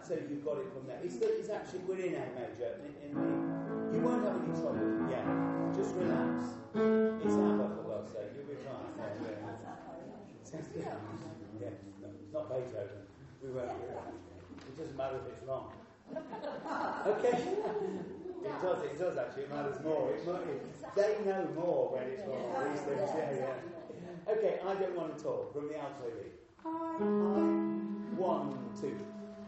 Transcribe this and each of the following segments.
that so you've got it from there. It's, it's actually within A major. In, in the, you won't have any trouble. Yeah, just relax. It's ABBA for God's sake. You'll be fine. Yeah, yeah. yeah it's not Beethoven. We won't. It doesn't matter if it's wrong. Okay. It does. It does actually. It matters more. It might, they know more when it's wrong. These things. Yeah, yeah. Okay. I don't want to talk from the alto lead. I, I, one, two.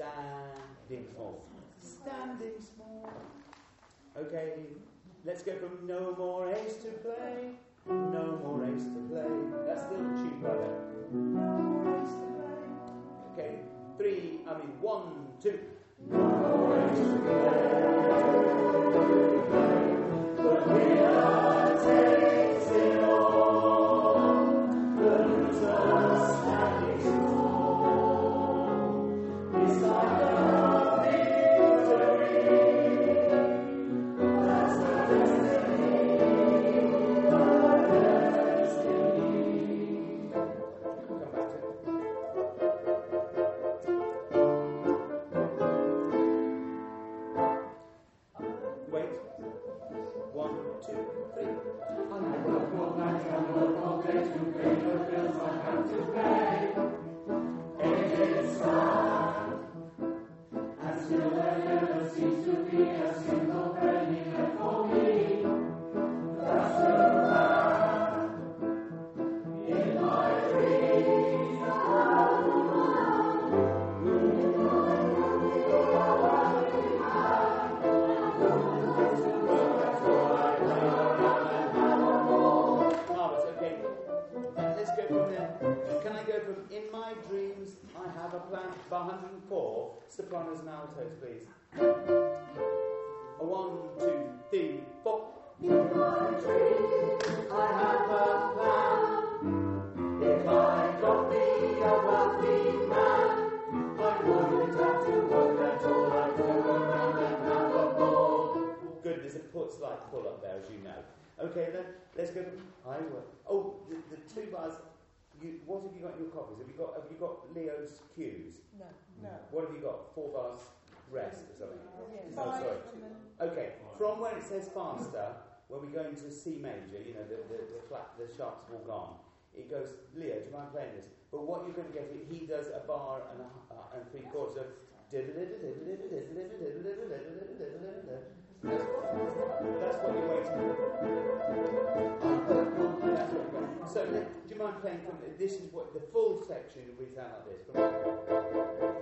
I don't want Okay, Let's go from no more ace to play, no more ace to play. That's still a tune, brother. No more ace to play. Okay, three, I mean one, two. No more ace to play. But we are takes Playing this? But what you're going to get, he does a bar and, a, uh, and three chords of. That's, what you're waiting for. So, do you mind playing this? Is what the full section will sound like this.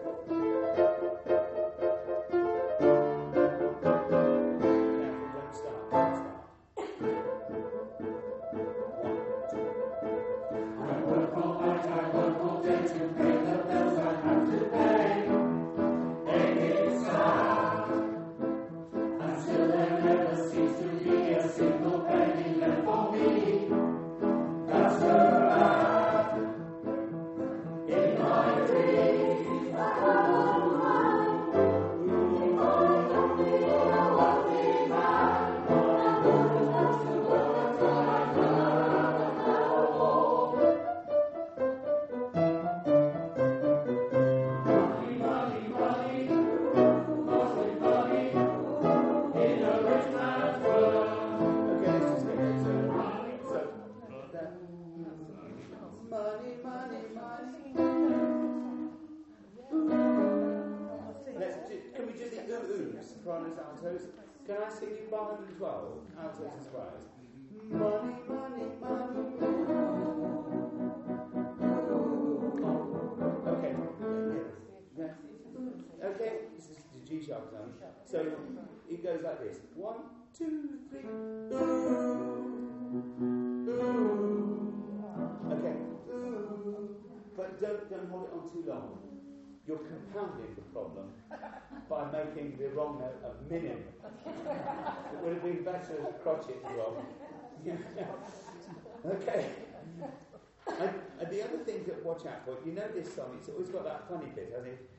Two, three. Ooh. Ooh. Okay. Ooh. But don't, don't hold it on too long. You're compounding the problem by making the wrong note a minim. It would have been better if crotchet wrong. okay. And, and, the other thing to watch out for, you know this song, it's always got that funny bit, hasn't it?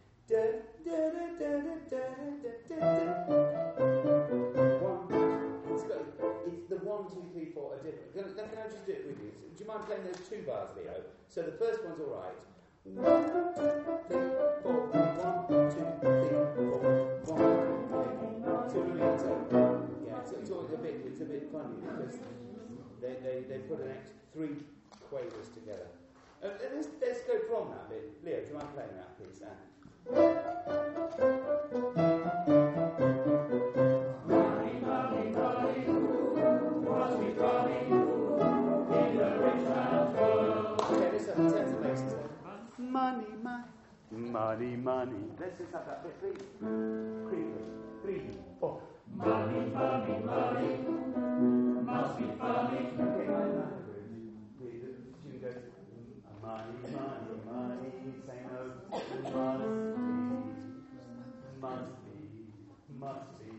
One, two, three, four are different. Can, can I just do it with you? Do you mind playing those two bars, Leo? So the first one's all right. One, two, three, four. One, two, three, four. One, two, three. So, yeah, so it's always a bit, it's a bit funny because they, they, they put an extra three quavers together. Uh, let's, let's go from that bit. Leo, do you mind playing that, please? Money, money. Let's just have that please. Three, three, four. Money, money, money, must be funny. Okay, I know. The tune goes. Money, money, money. Same note. Must be, must be, must be.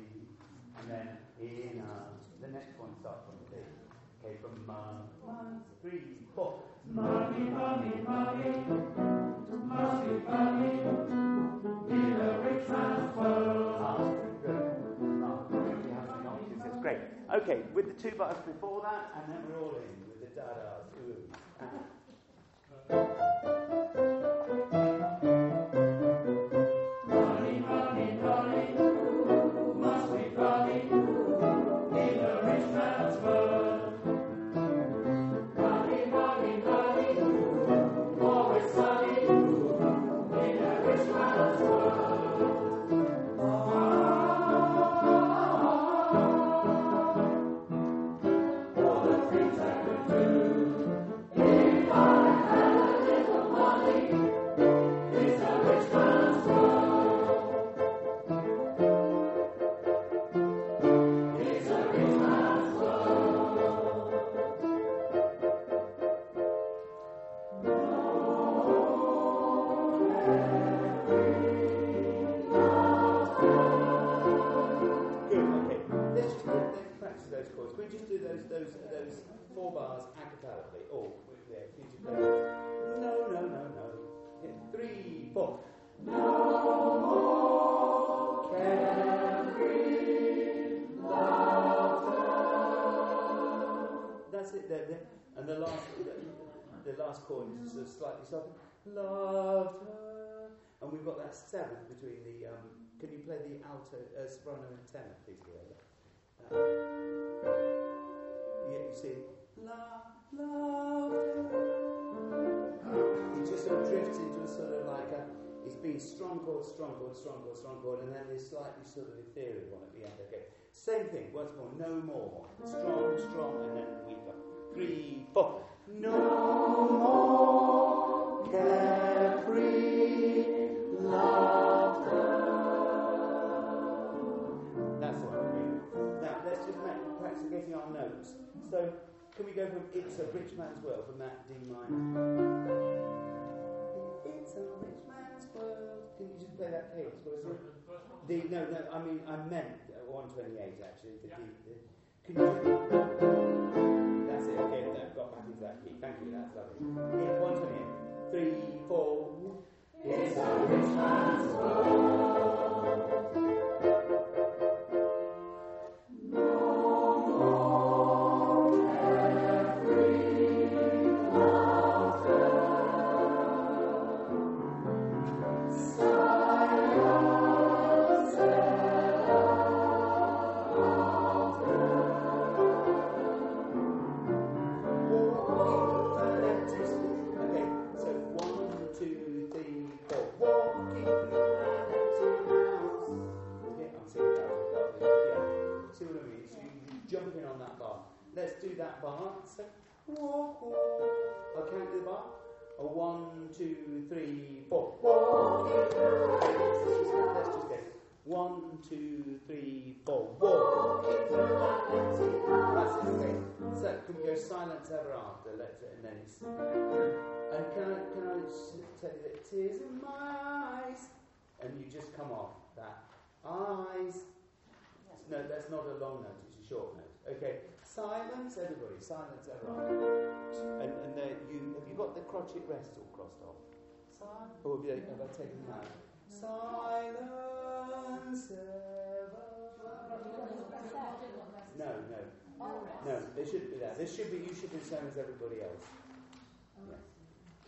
And then in us. The next one starts from the B. Okay, from man, man. Money, money, money, great. Okay, with the two bars before that, and then we're all in with the da-das. That seventh between the. Um, can you play the alto, uh, soprano, and tenor, please? Uh, yeah, you see. La, la. It just sort of drifts into a sort of like a. It's been strong chord, strong chord, strong chord, strong chord, and then this slightly sort of ethereal one at the end. Okay. Same thing, once more, no more. Strong, strong, and then weaker. Three, four. No more carefree laughter. That's what I mean. Now, let's just make, practice getting our notes. So, can we go from It's a Rich Man's World from that D minor? It's a rich man's world. Can you just play that cadence? What is it? The, no, no, I mean, I meant uh, 128 actually. The, D, the, can you That's it, okay, I've got back into that key. Thank you, that's lovely. Yeah, 128. Three, four. It's a rich man's world. Three, four. Walk. Let's just go. One, two, three, four. Walk. That's it. So can we go silence ever after? Let's and then. And can I can I just uh, tell you that tears in my eyes, and you just come off that eyes. No, that's not a long note. It's a short note. Okay. Silence, everybody. Silence ever after. And and there you have you got the crotchet rest all crossed off? Silence. Have, you, have I taken them? Silence ever. No, no. No, they shouldn't be that. This should be, you should be the same as everybody else.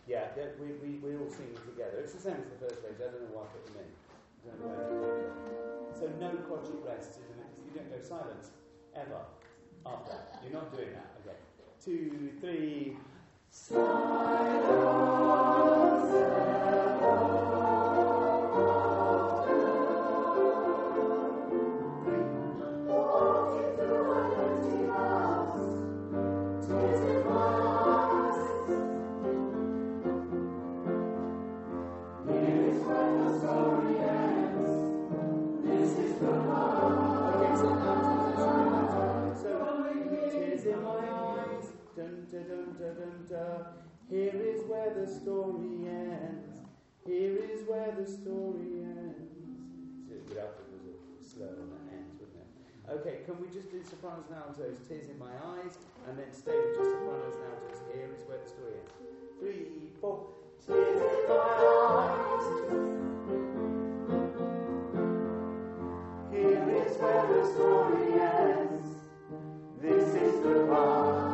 Yeah, yeah we, we, we all sing together. It's the same as the first page. I don't know why I put them in. So no crotchet rest. You don't go silence ever after. You're not doing that. Okay. Two, three. Silence Here is where the story ends. Here is where the story ends. Without it was a slow and that ends, wouldn't it? Okay, can we just do sopranos and altos? Tears in my eyes, and then stay with just sopranos and altos. Here is where the story ends. Three, four. Tears in my eyes. Here is where the story ends. This is the part.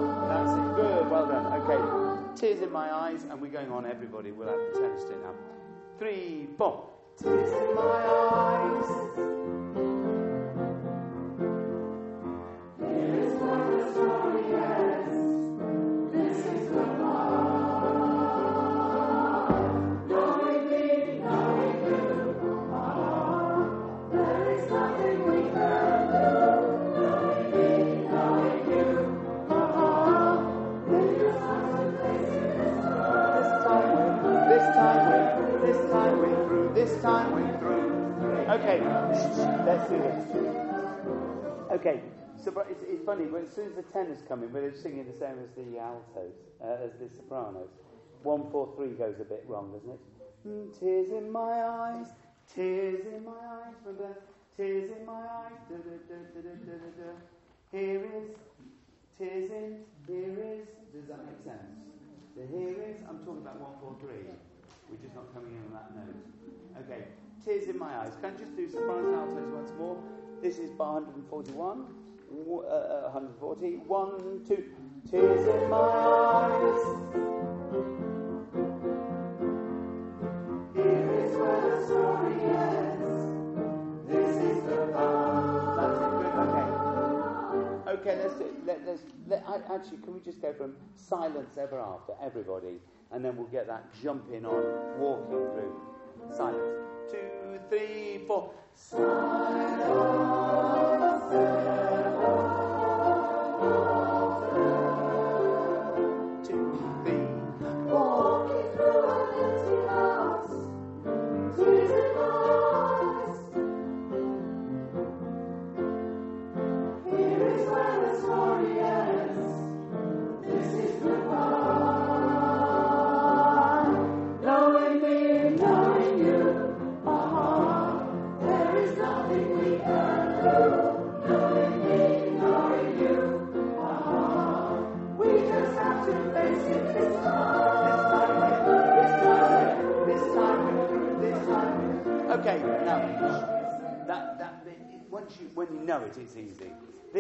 Well done. Okay tears in my eyes, and we're going on, everybody. We'll have the tenor stick now. Three, four. Tears in my eyes. Okay, let's do this. Okay, so it's, it's funny, but as soon as the tenors come in, we're singing the same as the altos, uh, as the sopranos. One, four, three goes a bit wrong, doesn't it? Mm, tears in my eyes, tears in my eyes, remember? Tears in my eyes, da, da, da, Here is, tears in, here is, does that make sense? The here is, I'm talking about 143. We're just not coming in on that note. Okay, tears in my eyes. Can I just do sopranos and altos once more? This is bar 141, uh, 140. One, two. Tears in my eyes. Here is where the story ends. This is the. That's it. Good. Okay. Okay, let's do, let, let's let, actually. Can we just go from silence ever after everybody, and then we'll get that jumping on walking through silence. Two, three, four. Silence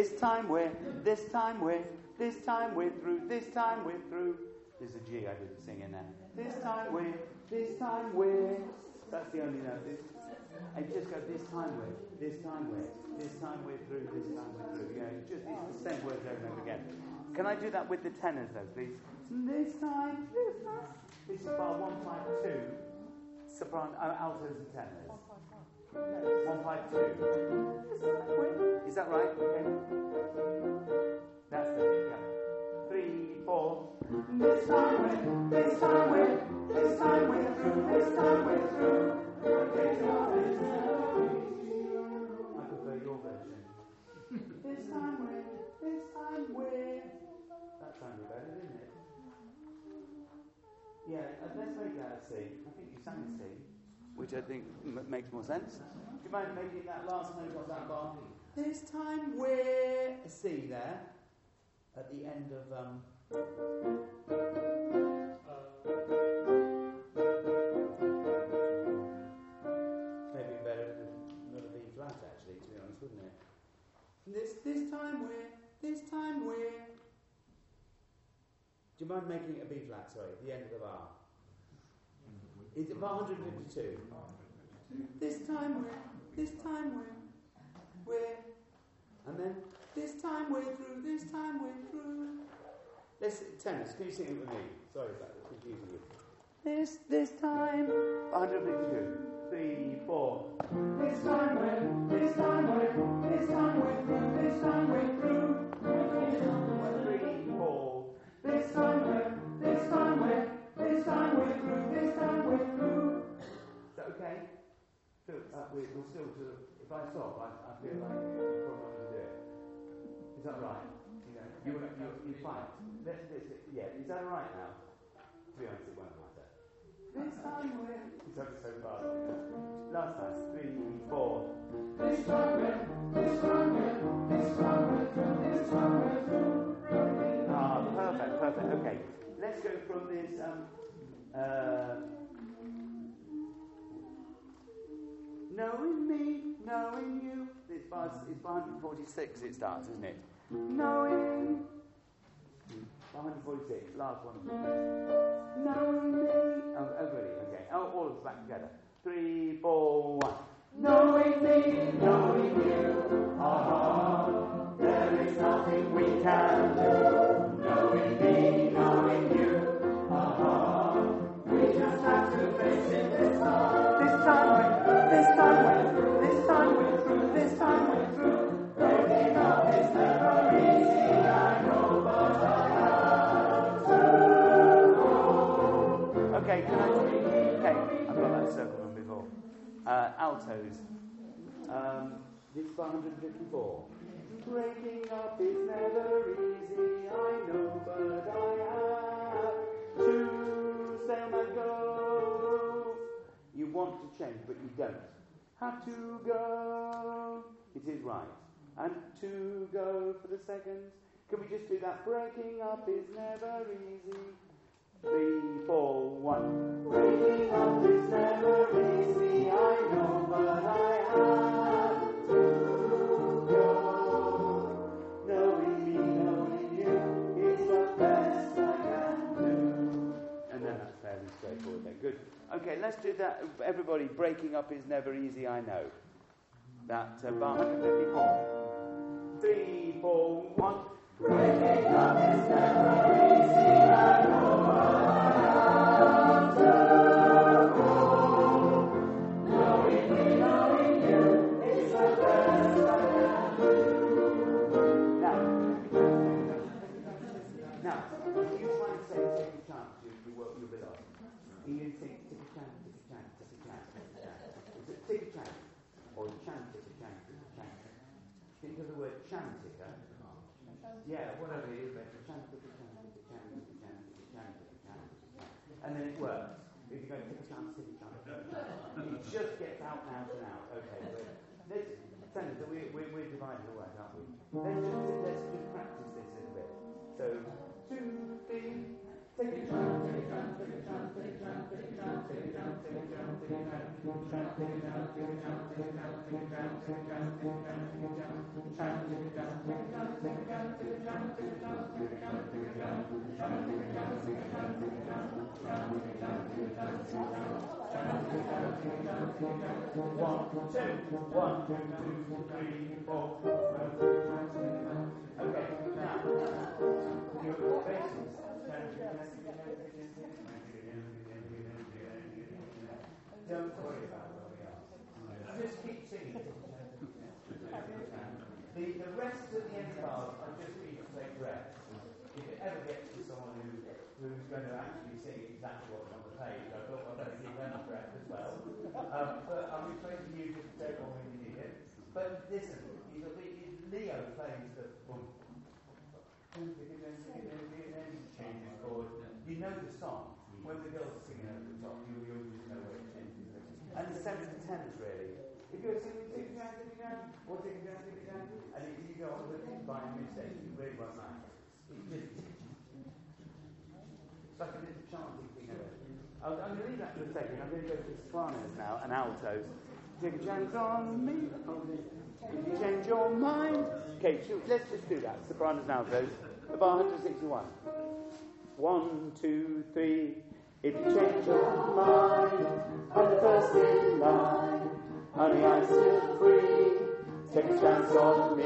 This time we're this time we're this time we're through. This time we're through. There's a G I didn't sing in there. This time we're this time we're. That's the only note. And just go this time we're this time we're this time we're through. This time we're through. Yeah, just it's the same words over and over again. Can I do that with the tenors though, please? This time, this time. This is bar one five two soprano, uh, altos and tenors. 152. Is that right? Okay. That's the thing, yeah. Three, four. This time we're, this time we're, this time we're through, this time we're through. I prefer your version. this time we're, this time we're. That sounded better, didn't it? Yeah, uh, let's make that a C. I think you sang a C which I think m- makes more sense. Do you mind making that last note of that bar? This time we're a C there at the end of. Um, maybe better than not a B flat, actually, to be honest, wouldn't it? This this time we're this time we're. Do you mind making it a B flat? Sorry, at the end of the bar. Is it 152? This time we're, this time we're, we're, and then this time we're through, this time we're through. Let's, tennis, can you sing it with me? Sorry about that, confusing you. This, this time. 152. Three, four. This time we're, this time we're, this time we're through, this time we're through. Three, four. This time. okay? So uh, that week, we'll still sort of, if I stop, I, I feel like you probably to do it. Is that right? You know, you, you, you fight. Let's, let's, yeah, is that right now? To be honest, it won't matter. This time we're... It's ever so far. Last time, three, four. This time we're, this time we're, this time we're this time we're. Ah, perfect, perfect, okay. Let's go from this, um, uh, knowing me, knowing you. It's, it's 146. it starts, isn't it? Knowing. 146. last one. Knowing me. Oh, oh everybody, okay. Oh, all of us back together. Three, four, one. Knowing me, knowing you, ah, uh-huh. there is nothing we can do. altos. Um, this is 154. Breaking up is never easy, I know, but I have to sail my goals. You want to change, but you don't. Have to go. It is right. And to go for the second. Can we just do that? Breaking up is never easy three, four, one. Waking up these memories, see, I know, but I have to go. Knowing me, knowing you, it's the best I can do. And then that's fairly straightforward there. Good. Okay, let's do that. Everybody, breaking up is never easy, I know. That uh, about 154. Three, four, one. Breaking up is never easy, I know. Yeah, whatever it is, and then it works. If you go, it just gets out and out and out. Okay, let's, Sanders, so we, we, we're divided all right, aren't we? Let's just, let's just practice this a little bit. So, two, three, 这个转这个转这个转这个转这个转这 Don't worry about where we are. Just keep singing. the, the rest of the end cards are just for to take breath. If it ever gets to someone who, who's going to actually sing exactly what's on the page, I thought I'd better give them breath as well. Um, but I'll be playing for you just to take on when you need it. But listen, Leo plays the boom. You know the song. Mm. When the girls are singing over the top, you, you just know where it changes. And the seven to tenors, really. If you're singing tick down, tick down, or tick down, tick down, and if you go on with it by mistake, you really won't mind. It's just it's like a little chanting thing it. I'm going to leave that for a second. I'm going to go to sopranos now and altos. Take a chance on me. If you change your mind. Okay, let's just do that. Sopranos and altos. The bar 161. One, two, three. If you change your mind, I'm the first in line. Honey, I'm still free. Take a chance on me.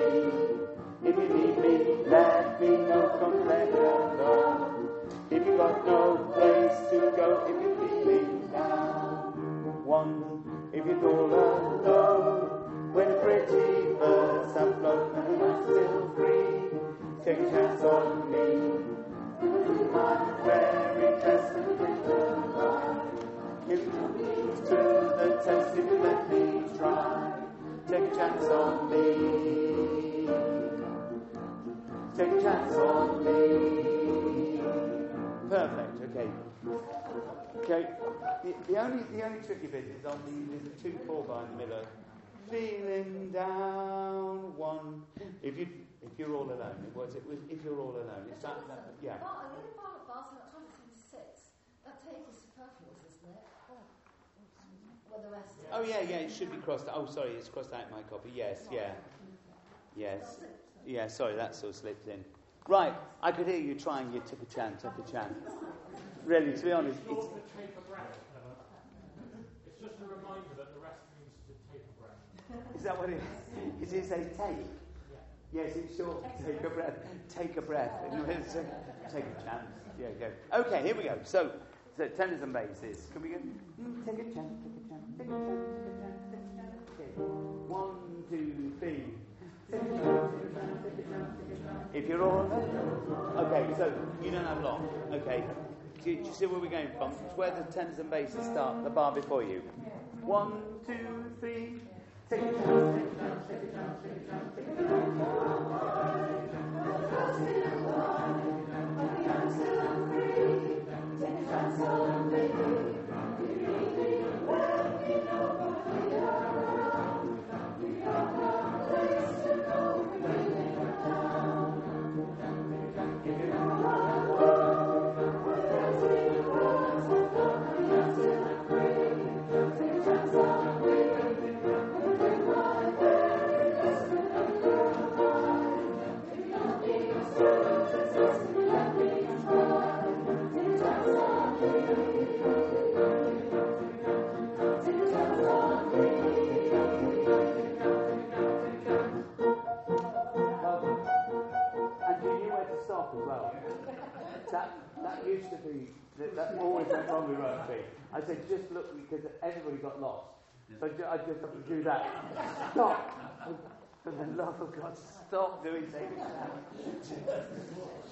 If you need me, let me know. Don't let me go. If you've got no place to go, if you're feeling down. One, if you're all alone. When pretty birds have flown and I'm still free. Take a chance on me. Okay. Okay. The, the only the only tricky bit is on the there's a two four bar in the middle. Feeling down one. If you if you're all alone, it was it was if you're all alone. It's that, that yeah. But I think part of Barton at 176, that tape is superfluous, isn't it? Oh. Well, the rest Oh yeah, yeah. It should be crossed. out. Oh, sorry, it's crossed out in my copy. Yes, yeah, yes, yeah. Sorry, that sort of slipped in. Right, I could hear you trying. You took a chance, took a chance. Really, to be honest, it's, Short to take a breath. It's just a reminder that the rest means to take a breath. is that what it is? It is a take. Yes, it's short. Take a breath. Take a breath. take a chance. Yeah, go. Okay, here we go. So, so tenors and basses. Can we go? Mm, Take a chance. Take a chance. Take a chance. Take a chance. Take a chance. Okay. One, two, three. Take a chance. Take a chance. Take a chance. Take a chance. If you're all okay, so you don't have long. Okay. Do you, do you see where we're going from? It's where the tenors and basses start. The bar before you. One, two, three. Take a chance. Take a chance. Take a chance. Take a chance. Take a chance. And you that, that always went wrong with rugby. I said, just look, because everybody got lost. So ju- I just have to do that. Stop! For the love of God, stop doing saving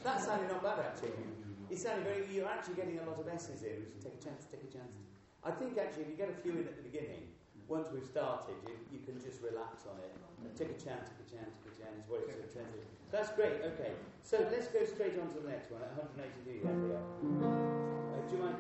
That sounded not bad, actually. It sounded very, you're actually getting a lot of S's here, which is take a chance, take a chance. I think actually, if you get a few in at the beginning, once we've started, you, you can just relax on it. Take a chance, take a chance, take a chance, is what it sort of. That's great, okay. So let's go straight on to the next one at 182. There we are. Uh, do you mind?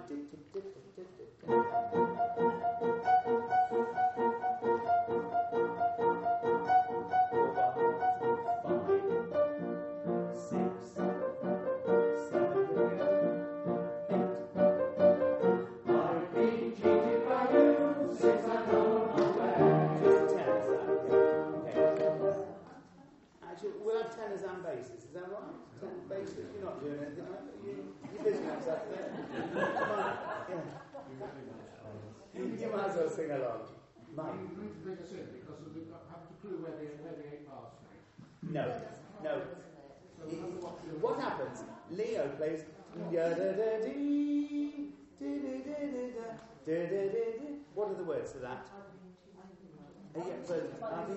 Ten basses, you're not doing anything, are you? You're busy on Saturday. Yeah. You, you might as well sing along. Mike? You need to make us in because we haven't a clue where the, where the eight bars No, no. So we have to watch the What happens? Leo plays. What are the words to that? Uh, yeah, but I've. No,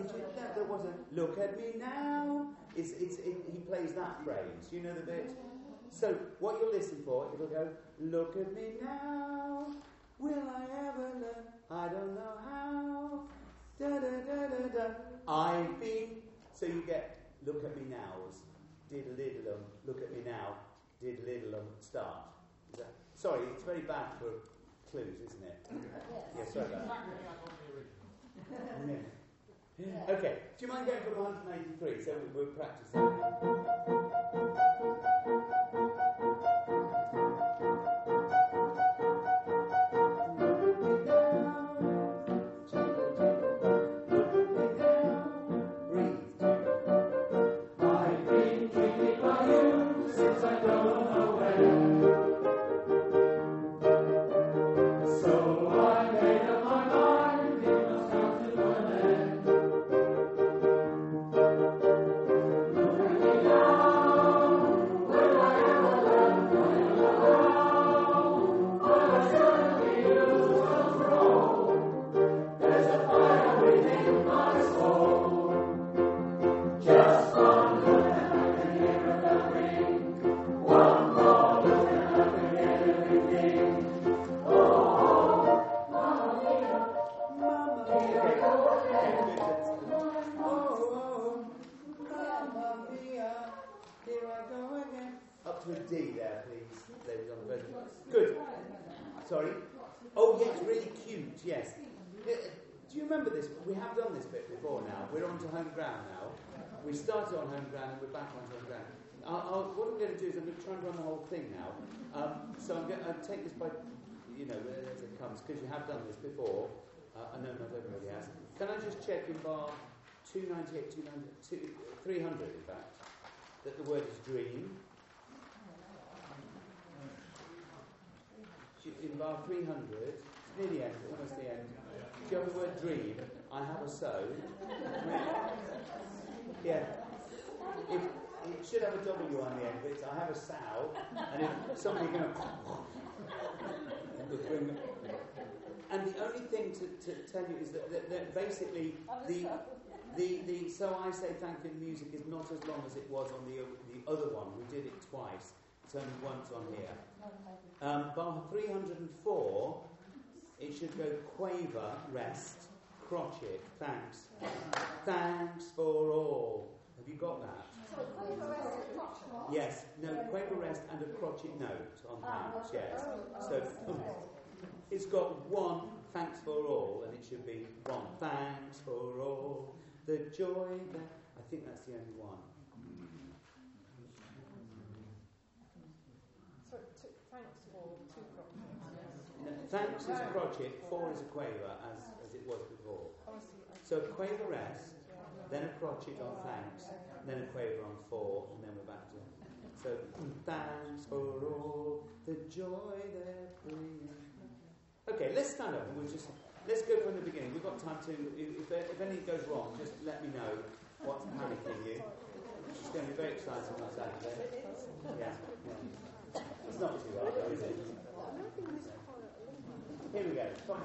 there wasn't. Look at me now. It's, it's, it, he plays that phrase. You know the bit? So what you'll listen for, it'll go, look at me now. Will I ever learn? I don't know how. Da da da da da. I've been. So you get look at me now's. Diddle diddle um, Look at me now. Diddle diddle um, Start. Is that, sorry, it's very bad for clues, isn't it? Yeah, sorry Yeah. Okay, do you mind going from 183 so we, we'll thing now. Um, so I'm going to take this by, you know, as it comes, because you have done this before. Uh, I know not everybody has. Can I just check in bar 298, 298 300 in fact, that the word is dream? In bar 300, it's near the end, almost the end. Do you have the word dream? I have a so. Yeah. If, it should have a W on the end, it's I have a sow, and if somebody going to. And the only thing to, to tell you is that, that, that basically the, the, the So I Say Thank You music is not as long as it was on the, the other one. We did it twice. It's only once on here. Um, bar 304, it should go quaver, rest, crotchet, thanks. Thanks for all. Have you got that? So quaver rest and crotchet. Yes, no, quaver rest and a crotchet note on Ah, thanks, okay. yes. Oh, oh, So okay. it's got one thanks for all, and it should be one thanks for all. The joy that. I think that's the only one. So, t- thanks for two crotchets. No, thanks is a crotchet, four is a quaver, as, as it was before. Oh, I see. I see. So quaver rest, then a crotchet on thanks, then a quaver on four, and then we're back to. it. So thanks for all the joy that brings. Okay, let's stand up we'll just let's go from the beginning. We've got time to. If, if, anything goes wrong, just let me know what's panicking you. It's going to be very exciting on Saturday. Yeah, yeah. It's not too hard, though, is it? Here we go. From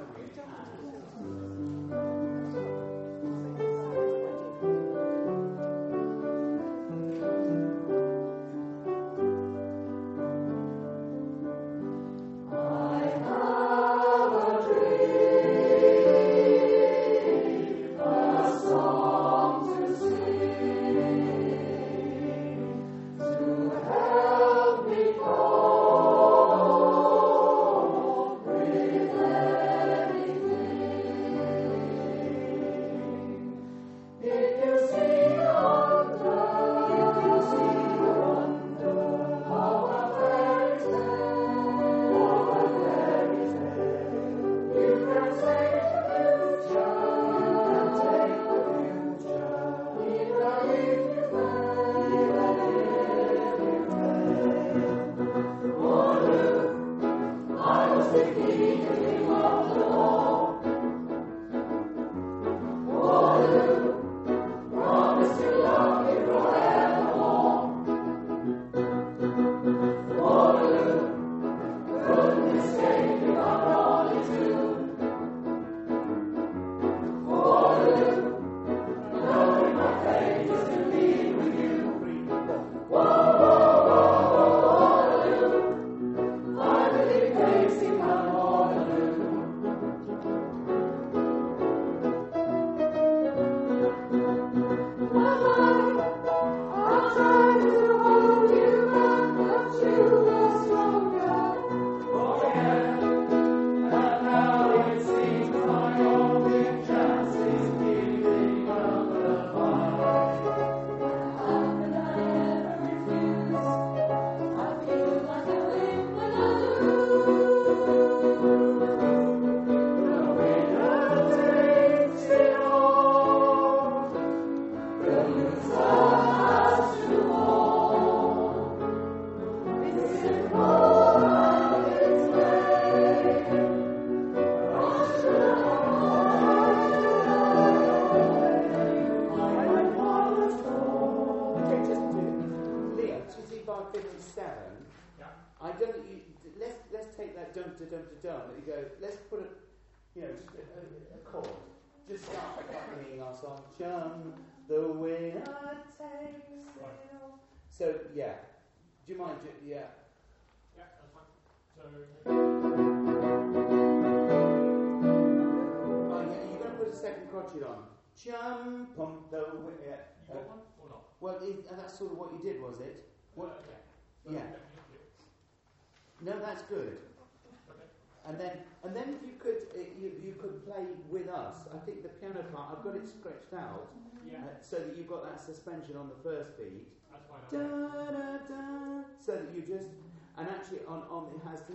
stretched out, yeah. uh, so that you've got that suspension on the first beat. That's why da, da, da, so that you just and actually on, on it has to.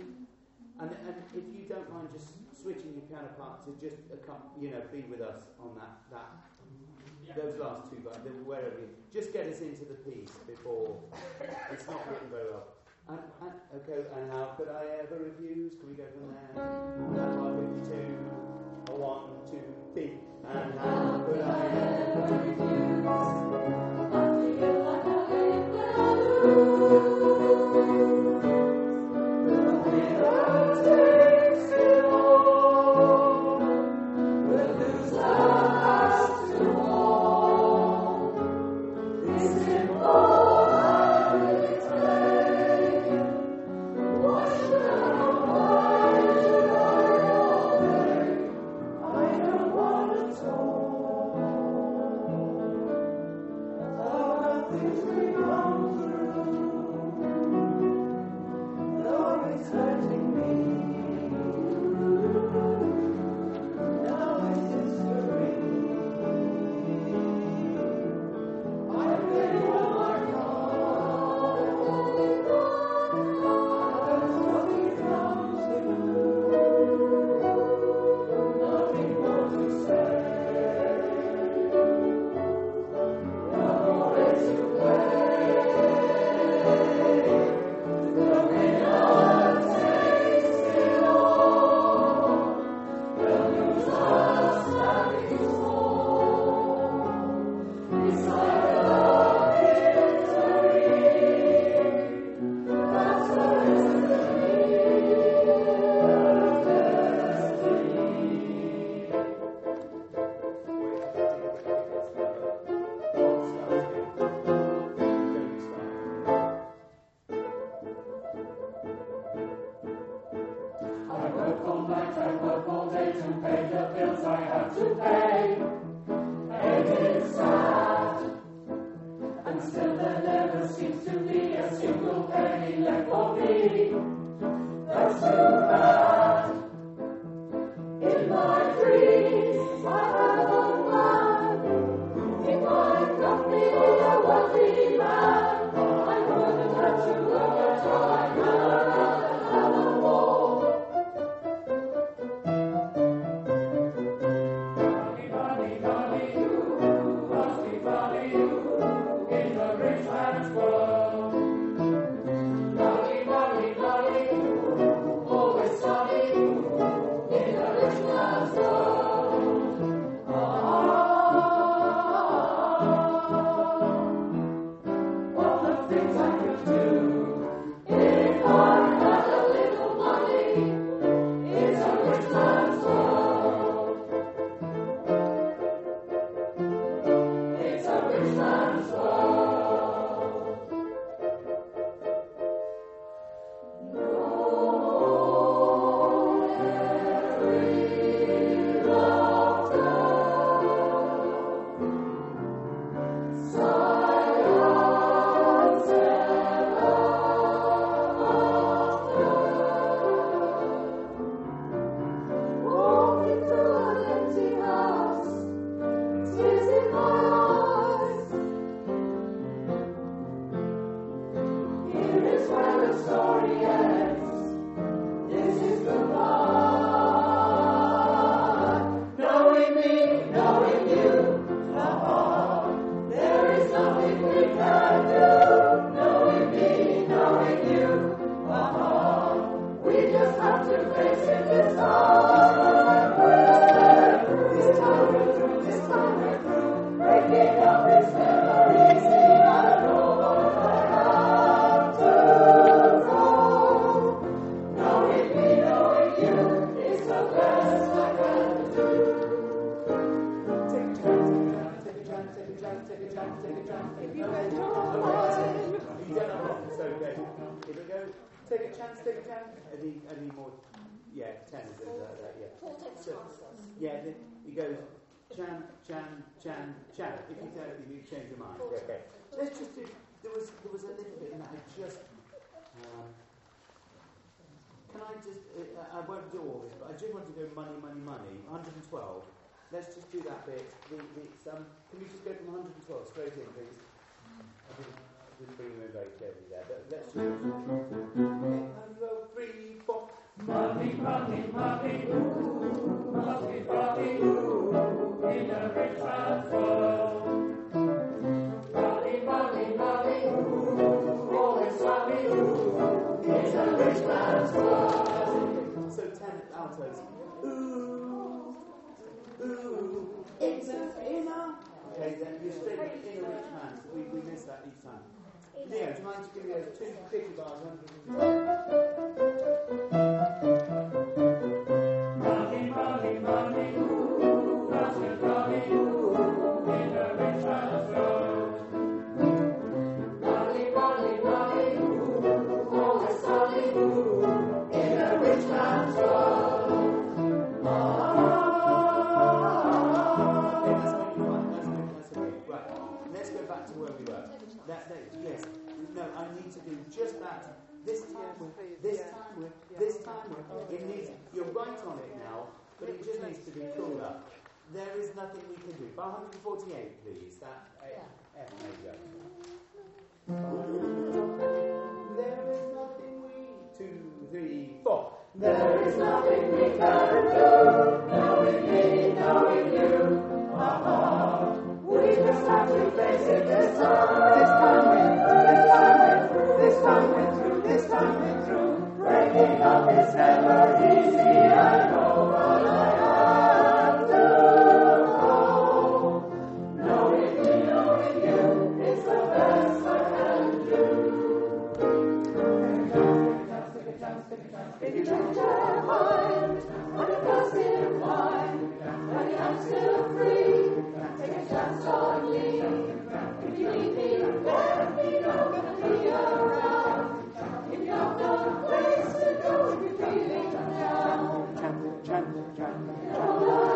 and, and if you don't mind just switching your piano part to just you know be with us on that that yeah. those last two but wherever you, just get us into the piece before it's not written very well. And, and, okay, and how could I ever refuse? Can we go from there? That's 52. A one, two, three. And how could I ever refuse? Amen. tercüman kitleleri çeşitli tekibarlar I need to do just that. This time with, this time with, this time with. It needs, you're right on it now, but it just needs to be cooler. There is nothing we can do. By 148, please, that eh, F, major. There is nothing we, two, three, four. There is nothing we can do, knowing me, knowing you. Uh-huh. We just have to face it this time. This time we time and through, this time and through. Breaking up is never easy, I know. Amen.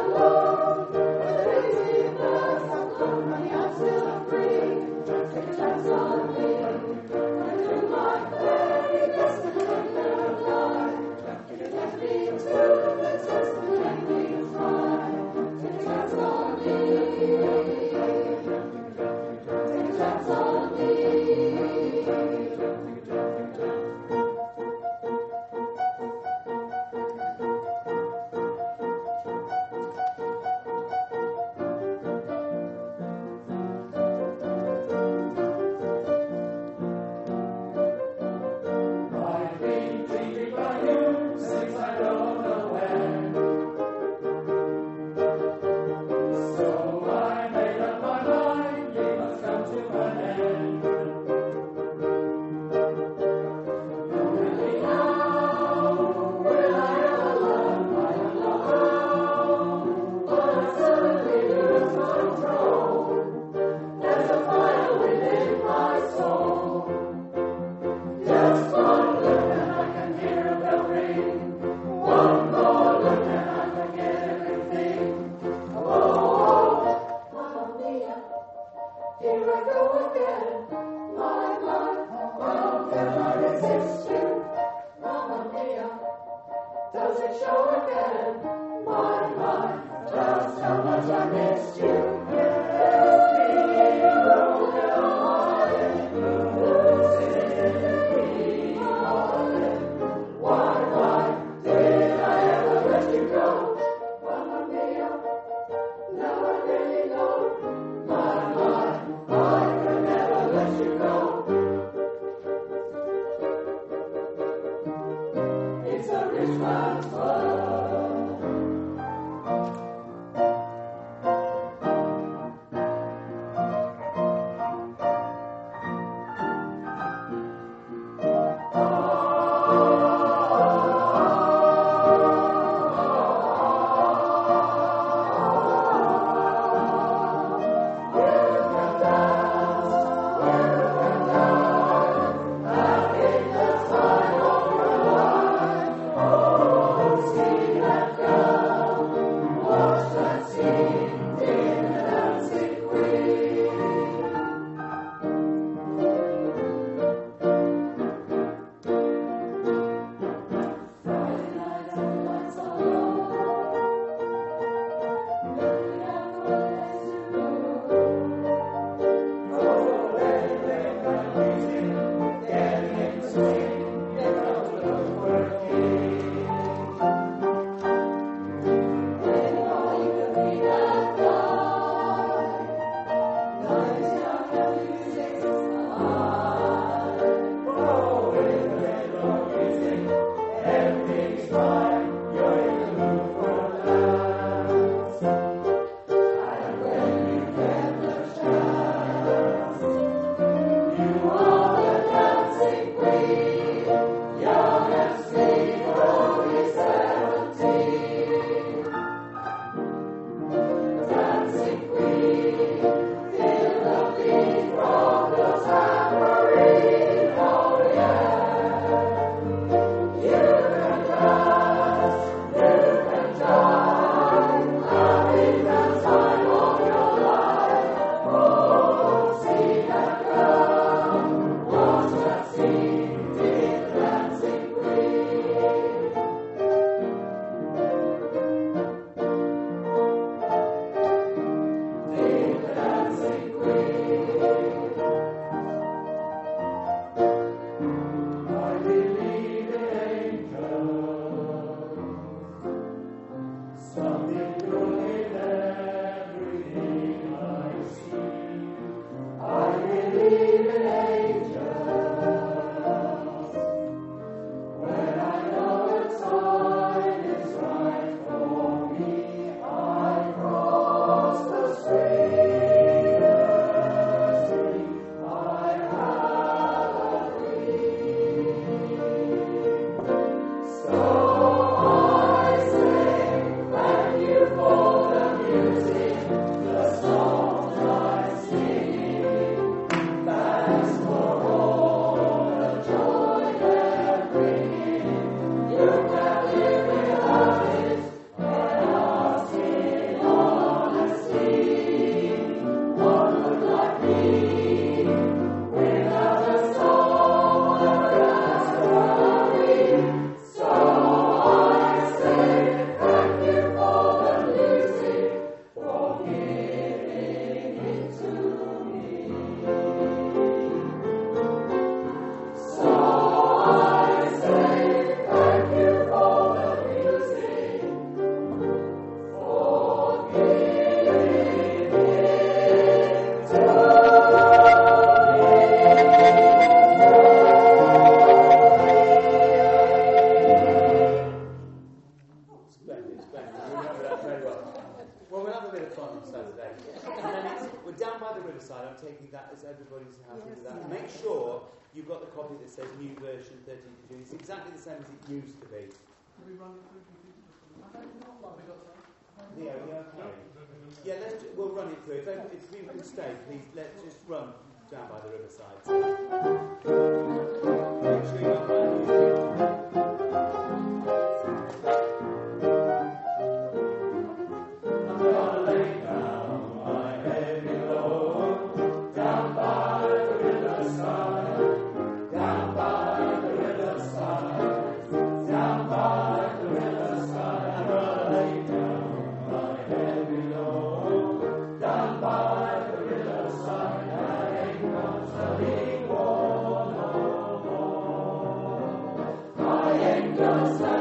Because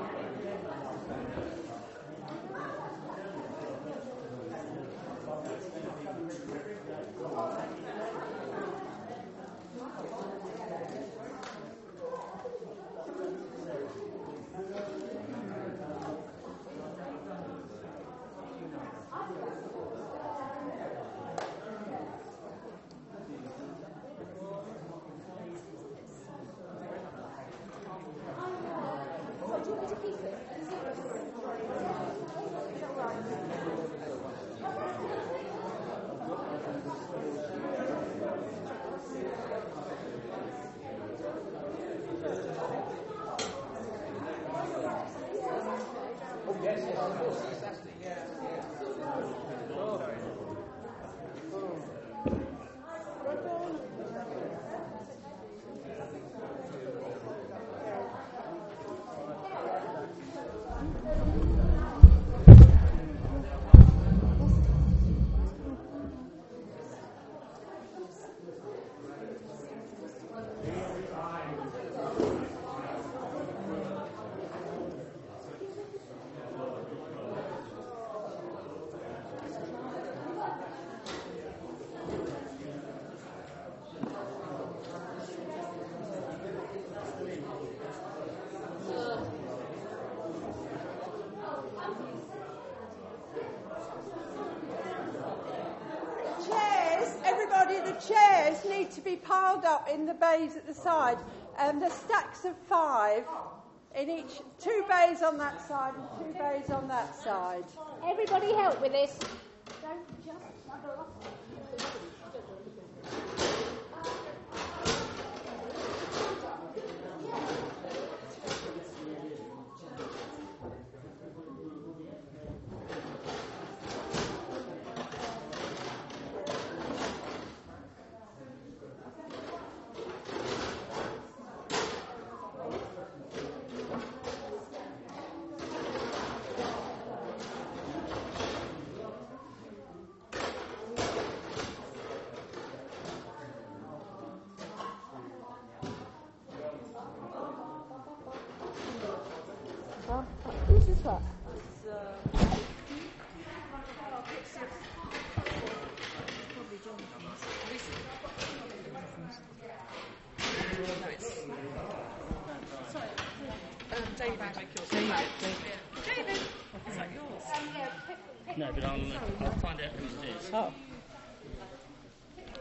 need to be piled up in the bays at the side. And the stacks of five in each, two bays on that side and two bays on that side. Everybody help with this.